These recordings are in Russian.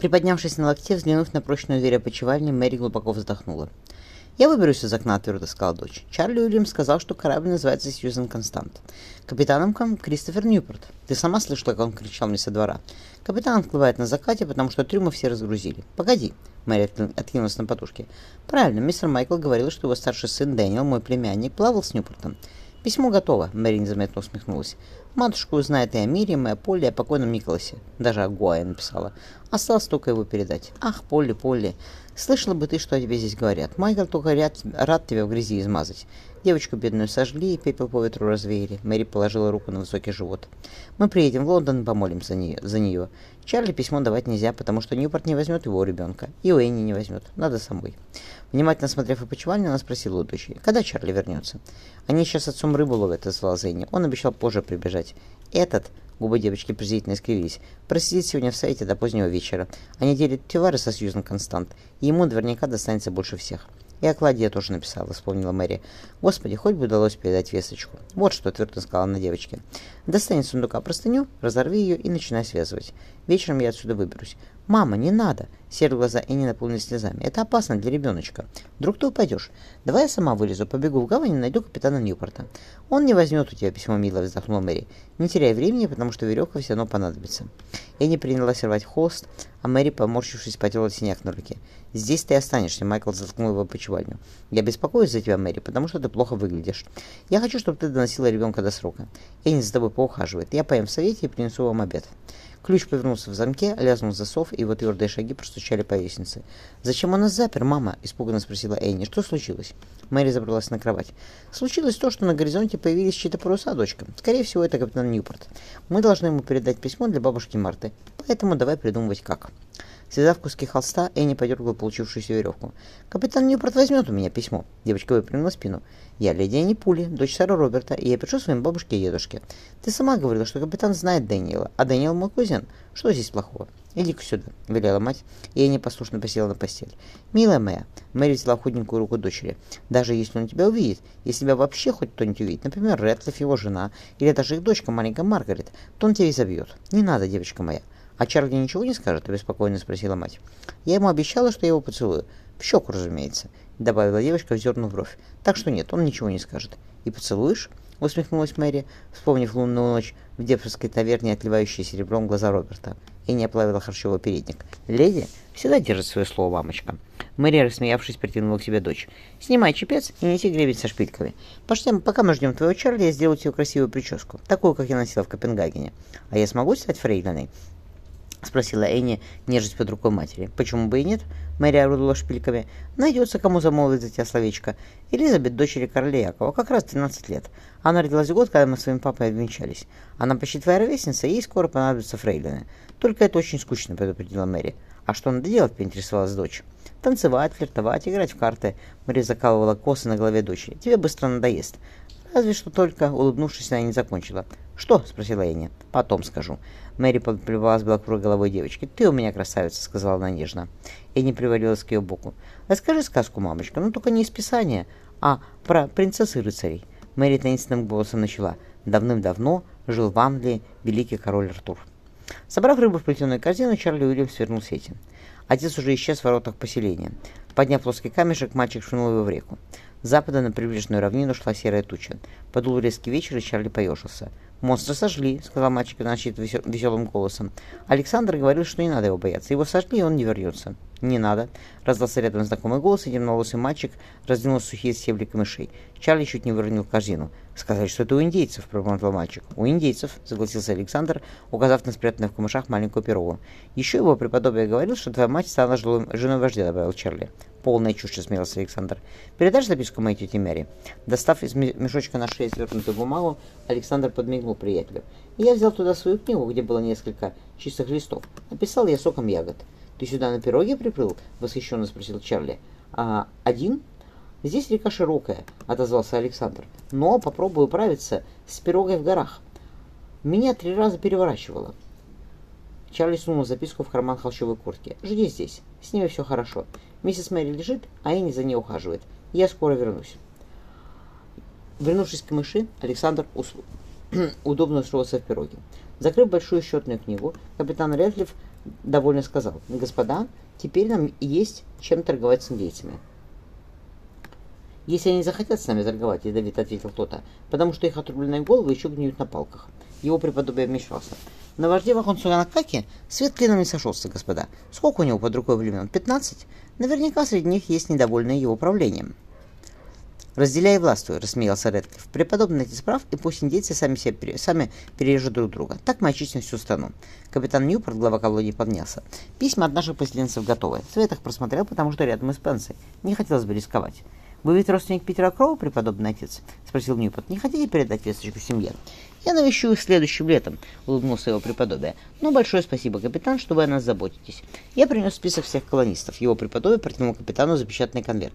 Приподнявшись на локте, взглянув на прочную дверь опочивальни, Мэри глубоко вздохнула. «Я выберусь из окна», — твердо сказала дочь. «Чарли Уильям сказал, что корабль называется Сьюзен Констант. Капитаном Кристофер Ньюпорт. Ты сама слышала, как он кричал мне со двора. Капитан отплывает на закате, потому что трюмы все разгрузили. Погоди». Мэри откинулась на подушке. «Правильно, мистер Майкл говорил, что его старший сын Дэниел, мой племянник, плавал с Ньюпортом. Письмо готово», — Мэри незаметно усмехнулась. «Матушка узнает и о Мире, и о Поле, и о покойном Николасе. Даже о Гуае написала. Осталось только его передать. Ах, Полли, Полли, слышала бы ты, что о тебе здесь говорят. Майкл только рад, рад тебя в грязи измазать. Девочку бедную сожгли, и пепел по ветру развеяли. Мэри положила руку на высокий живот. Мы приедем в Лондон и помолимся за нее. За нее. Чарли письмо давать нельзя, потому что Ньюпорт не возьмет его ребенка. И Уэнни не возьмет. Надо самой. Внимательно смотрев опочивальню, она спросила у дочери, когда Чарли вернется. Они сейчас отцом рыбу ловят, отзвала Зенни. Он обещал позже прибежать. Этот, губы девочки презрительно искривились, просидит сегодня в сайте до позднего вечера. Они делят товары со Сьюзен Констант, и ему наверняка достанется больше всех. И о кладе я тоже написала, вспомнила Мэри. Господи, хоть бы удалось передать весточку. Вот что твердо сказала на девочке. Достань из сундука простыню, разорви ее и начинай связывать. Вечером я отсюда выберусь. «Мама, не надо!» Серые глаза Энни наполнились слезами. «Это опасно для ребеночка. Вдруг ты упадешь. Давай я сама вылезу, побегу в гавань и найду капитана Ньюпорта. Он не возьмет у тебя письмо, мило вздохнула Мэри. Не теряй времени, потому что веревка все равно понадобится». Энни принялась рвать холст, а Мэри, поморщившись, потерла синяк на руке. «Здесь ты останешься», — Майкл заткнул его почевальню. «Я беспокоюсь за тебя, Мэри, потому что ты плохо выглядишь. Я хочу, чтобы ты доносила ребенка до срока. Энни за тобой поухаживает. Я поем в совете и принесу вам обед». Ключ повернулся в замке, лязнул засов, и его твердые шаги простучали по лестнице. «Зачем он нас запер, мама?» – испуганно спросила Энни. «Что случилось?» Мэри забралась на кровать. «Случилось то, что на горизонте появились чьи-то паруса, дочка. Скорее всего, это капитан Ньюпорт. Мы должны ему передать письмо для бабушки Марты, поэтому давай придумывать как». Связав куски холста, Энни подергала получившуюся веревку. «Капитан Ньюпорт возьмет у меня письмо». Девочка выпрямила спину. «Я леди Энни Пули, дочь сэра Роберта, и я пишу своим бабушке и дедушке. Ты сама говорила, что капитан знает Дэниела, а Дэниел мой кузен. Что здесь плохого?» «Иди-ка сюда», — велела мать, и Энни послушно посела на постель. «Милая моя», — Мэри взяла худенькую руку дочери, «даже если он тебя увидит, если тебя вообще хоть кто-нибудь увидит, например, Рэтлиф, его жена, или даже их дочка, маленькая Маргарет, то он тебя и забьет. Не надо, девочка моя». «А Чарли ничего не скажет?» – беспокойно спросила мать. «Я ему обещала, что я его поцелую. В щеку, разумеется», – добавила девочка, вздернув бровь. «Так что нет, он ничего не скажет». «И поцелуешь?» – усмехнулась Мэри, вспомнив лунную ночь в Депфорской таверне, отливающие серебром глаза Роберта. И не оплавила харчевой передник. «Леди всегда держит свое слово, мамочка». Мэри, рассмеявшись, притянула к себе дочь. «Снимай чепец и неси гребень со шпильками. Пошли, пока мы ждем твоего Чарли, я сделаю тебе красивую прическу, такую, как я носила в Копенгагене. А я смогу стать фрейлиной?» — спросила Энни, нежесть под рукой матери. «Почему бы и нет?» — Мэри орудовала шпильками. «Найдется, кому замолвить за тебя словечко. Элизабет, дочери короля Якова, как раз 12 лет. Она родилась год, когда мы с своим папой обвенчались. Она почти твоя ровесница, и ей скоро понадобится фрейлины. Только это очень скучно», — предупредила Мэри. «А что надо делать?» — поинтересовалась дочь. «Танцевать, флиртовать, играть в карты». Мэри закалывала косы на голове дочери. «Тебе быстро надоест». Разве что только, улыбнувшись, она не закончила. «Что?» — спросила Энни. «Потом скажу». Мэри подплевалась белокурой головой девочки. «Ты у меня красавица», — сказала она нежно. Энни привалилась к ее боку. «Расскажи сказку, мамочка, ну только не из Писания, а про принцесс и рыцарей». Мэри таинственным голосом начала. «Давным-давно жил в Англии великий король Артур». Собрав рыбу в плетеную корзину, Чарли Уильямс свернул сети. Отец уже исчез в воротах поселения. Подняв плоский камешек, мальчик швырнул его в реку. Запада на прибрежную равнину шла серая туча. Подул резкий вечер, и Чарли поежился. «Монстра сожгли», — сказал мальчик начать веселым голосом. Александр говорил, что не надо его бояться. Его сожгли, и он не вернется. «Не надо», — раздался рядом знакомый голос, и темноволосый мальчик раздвинул сухие стебли камышей. Чарли чуть не выронил корзину. «Сказали, что это у индейцев», — пробормотал мальчик. «У индейцев», — согласился Александр, указав на спрятанную в камышах маленькую пиругу. «Еще его преподобие говорил, что твоя мать стала женой вождя», — добавил Чарли. «Полная чушь», — смеялся Александр. «Передашь записку моей тете Мэри?» Достав из мешочка на шее свернутую бумагу, Александр подмигнул приятелю. «Я взял туда свою книгу, где было несколько чистых листов. Написал я соком ягод». «Ты сюда на пироге приплыл?» — восхищенно спросил Чарли. «А один?» «Здесь река широкая», — отозвался Александр. «Но попробую управиться с пирогой в горах. Меня три раза переворачивало». Чарли сунул записку в карман холщовой куртки. «Жди здесь. С ними все хорошо. Миссис Мэри лежит, а Энни за ней ухаживает. Я скоро вернусь». Вернувшись к мыши, Александр усл... удобно устроился в пироге. Закрыв большую счетную книгу, капитан Рэдклифф довольно сказал, «Господа, теперь нам есть чем торговать с индейцами». «Если они захотят с нами торговать», — ядовито ответил кто-то, «потому что их отрубленные головы еще гниют на палках». Его преподобие вмешался. На вожде Вахонсуганакаки свет клином не сошелся, господа. Сколько у него под рукой времен? Пятнадцать? Наверняка среди них есть недовольные его правлением. «Разделяй и властвуй», — рассмеялся Редклифф. «Преподобный найти справ, и пусть индейцы сами, себе, сами перережут друг друга. Так мы очистим всю страну». Капитан Ньюпорт, глава колонии, поднялся. «Письма от наших поселенцев готовы. Свет их просмотрел, потому что рядом из Пенсой. Не хотелось бы рисковать». «Вы ведь родственник Питера Кроу, преподобный отец?» — спросил Ньюпорт. «Не хотите передать весточку семье?» «Я навещу их следующим летом», — улыбнулся его преподобие. «Ну, большое спасибо, капитан, что вы о нас заботитесь. Я принес список всех колонистов». Его преподобие протянул капитану запечатанный конверт.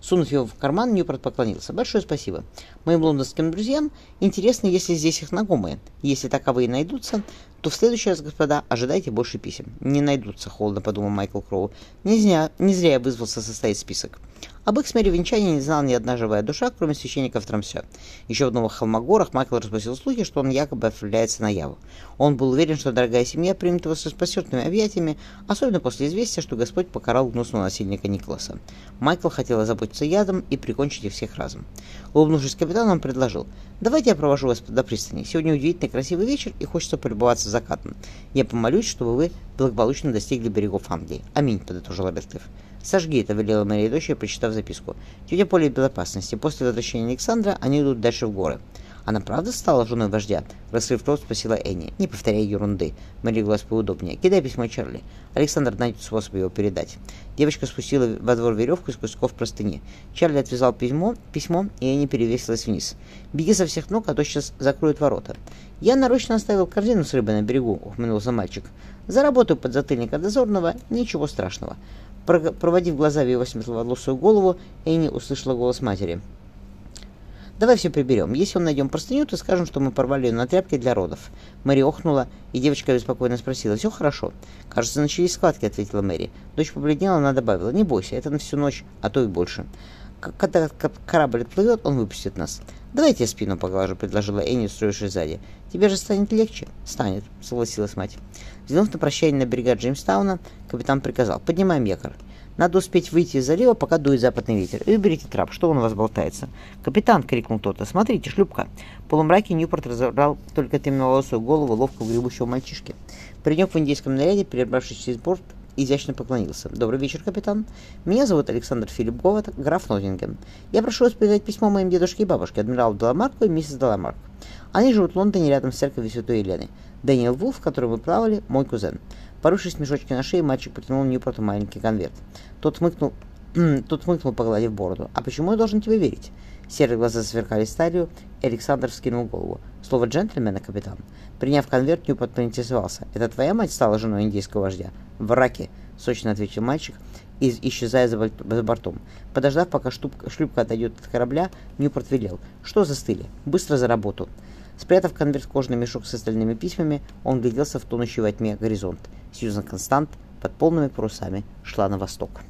Сунув его в карман, Ньюпорт поклонился. «Большое спасибо. Моим лондонским друзьям интересно, если здесь их знакомые. Если таковые найдутся, то в следующий раз, господа, ожидайте больше писем. Не найдутся, холодно подумал Майкл Кроу. Не зря, не зря я вызвался составить список. Об их смере венчания не знала ни одна живая душа, кроме священников Трамся. Еще в Новых Холмогорах Майкл распустил слухи, что он якобы отправляется на Яву. Он был уверен, что дорогая семья примет его с распосертными объятиями, особенно после известия, что Господь покарал гнусного насильника Николаса. Майкл хотел озаботиться ядом и прикончить их всех разом. Улыбнувшись капитану, он предложил, «Давайте я провожу вас до пристани. Сегодня удивительный красивый вечер, и хочется полюбоваться закатом. Я помолюсь, чтобы вы благополучно достигли берегов Англии. Аминь», — подытожил Редклифф. «Сожги это», — велела Мария дочь, прочитав записку. «Тетя Поля безопасности. После возвращения Александра они идут дальше в горы». «Она правда стала женой вождя?» Раскрыв рот, спросила Энни. «Не повторяй ерунды». Мэри глаз поудобнее. «Кидай письмо Чарли. Александр найдет способ его передать». Девочка спустила во двор веревку из кусков простыни. Чарли отвязал письмо, письмо и Энни перевесилась вниз. «Беги со всех ног, а то сейчас закроют ворота». «Я нарочно оставил корзину с рыбой на берегу», — ухмыльнулся мальчик. «Заработаю под затыльника дозорного, ничего страшного». Проводив глазами его светловолосую голову, Энни услышала голос матери. «Давай все приберем. Если он найдем простыню, то скажем, что мы порвали ее на тряпке для родов». Мэри охнула, и девочка беспокойно спросила. «Все хорошо?» «Кажется, начались схватки», — ответила Мэри. Дочь побледнела, она добавила. «Не бойся, это на всю ночь, а то и больше. Когда корабль отплывет, он выпустит нас». «Давайте я спину поглажу», — предложила Энни, устроившись сзади. «Тебе же станет легче?» «Станет», — согласилась мать. Взглянув на прощание на берега Джеймстауна, капитан приказал, поднимаем якорь. Надо успеть выйти из залива, пока дует западный ветер. И уберите трап, что он у вас болтается. «Капитан!» — крикнул кто-то. «Смотрите, шлюпка!» В полумраке Ньюпорт разобрал только темноволосую голову ловко гребущего мальчишки. Паренек в индийском наряде, перебравшись через борт, изящно поклонился. «Добрый вечер, капитан. Меня зовут Александр Филипп Говат, граф Ноттинген. Я прошу вас передать письмо моим дедушке и бабушке, адмиралу Деламарку и миссис Деламарк. Они живут в Лондоне рядом с церковью Святой Елены. Дэниел Вулф, в вы плавали, мой кузен. Порывшись мешочки на шее, мальчик протянул Ньюпорту маленький конверт. Тот хмыкнул, тот хмыкнул, погладив бороду. «А почему я должен тебе верить?» Серые глаза сверкали сталью, и Александр вскинул голову. «Слово джентльмена, капитан». Приняв конверт, Ньюпорт поинтересовался. «Это твоя мать стала женой индийского вождя?» «В раке», — сочно ответил мальчик, из, исчезая за, за бортом. Подождав, пока шлюпка, шлюпка отойдет от корабля, Ньюпорт велел. «Что застыли? Быстро за работу!» Спрятав конверт в кожаный мешок с остальными письмами, он гляделся в тонущий во тьме горизонт. Сьюзан Констант под полными парусами шла на восток.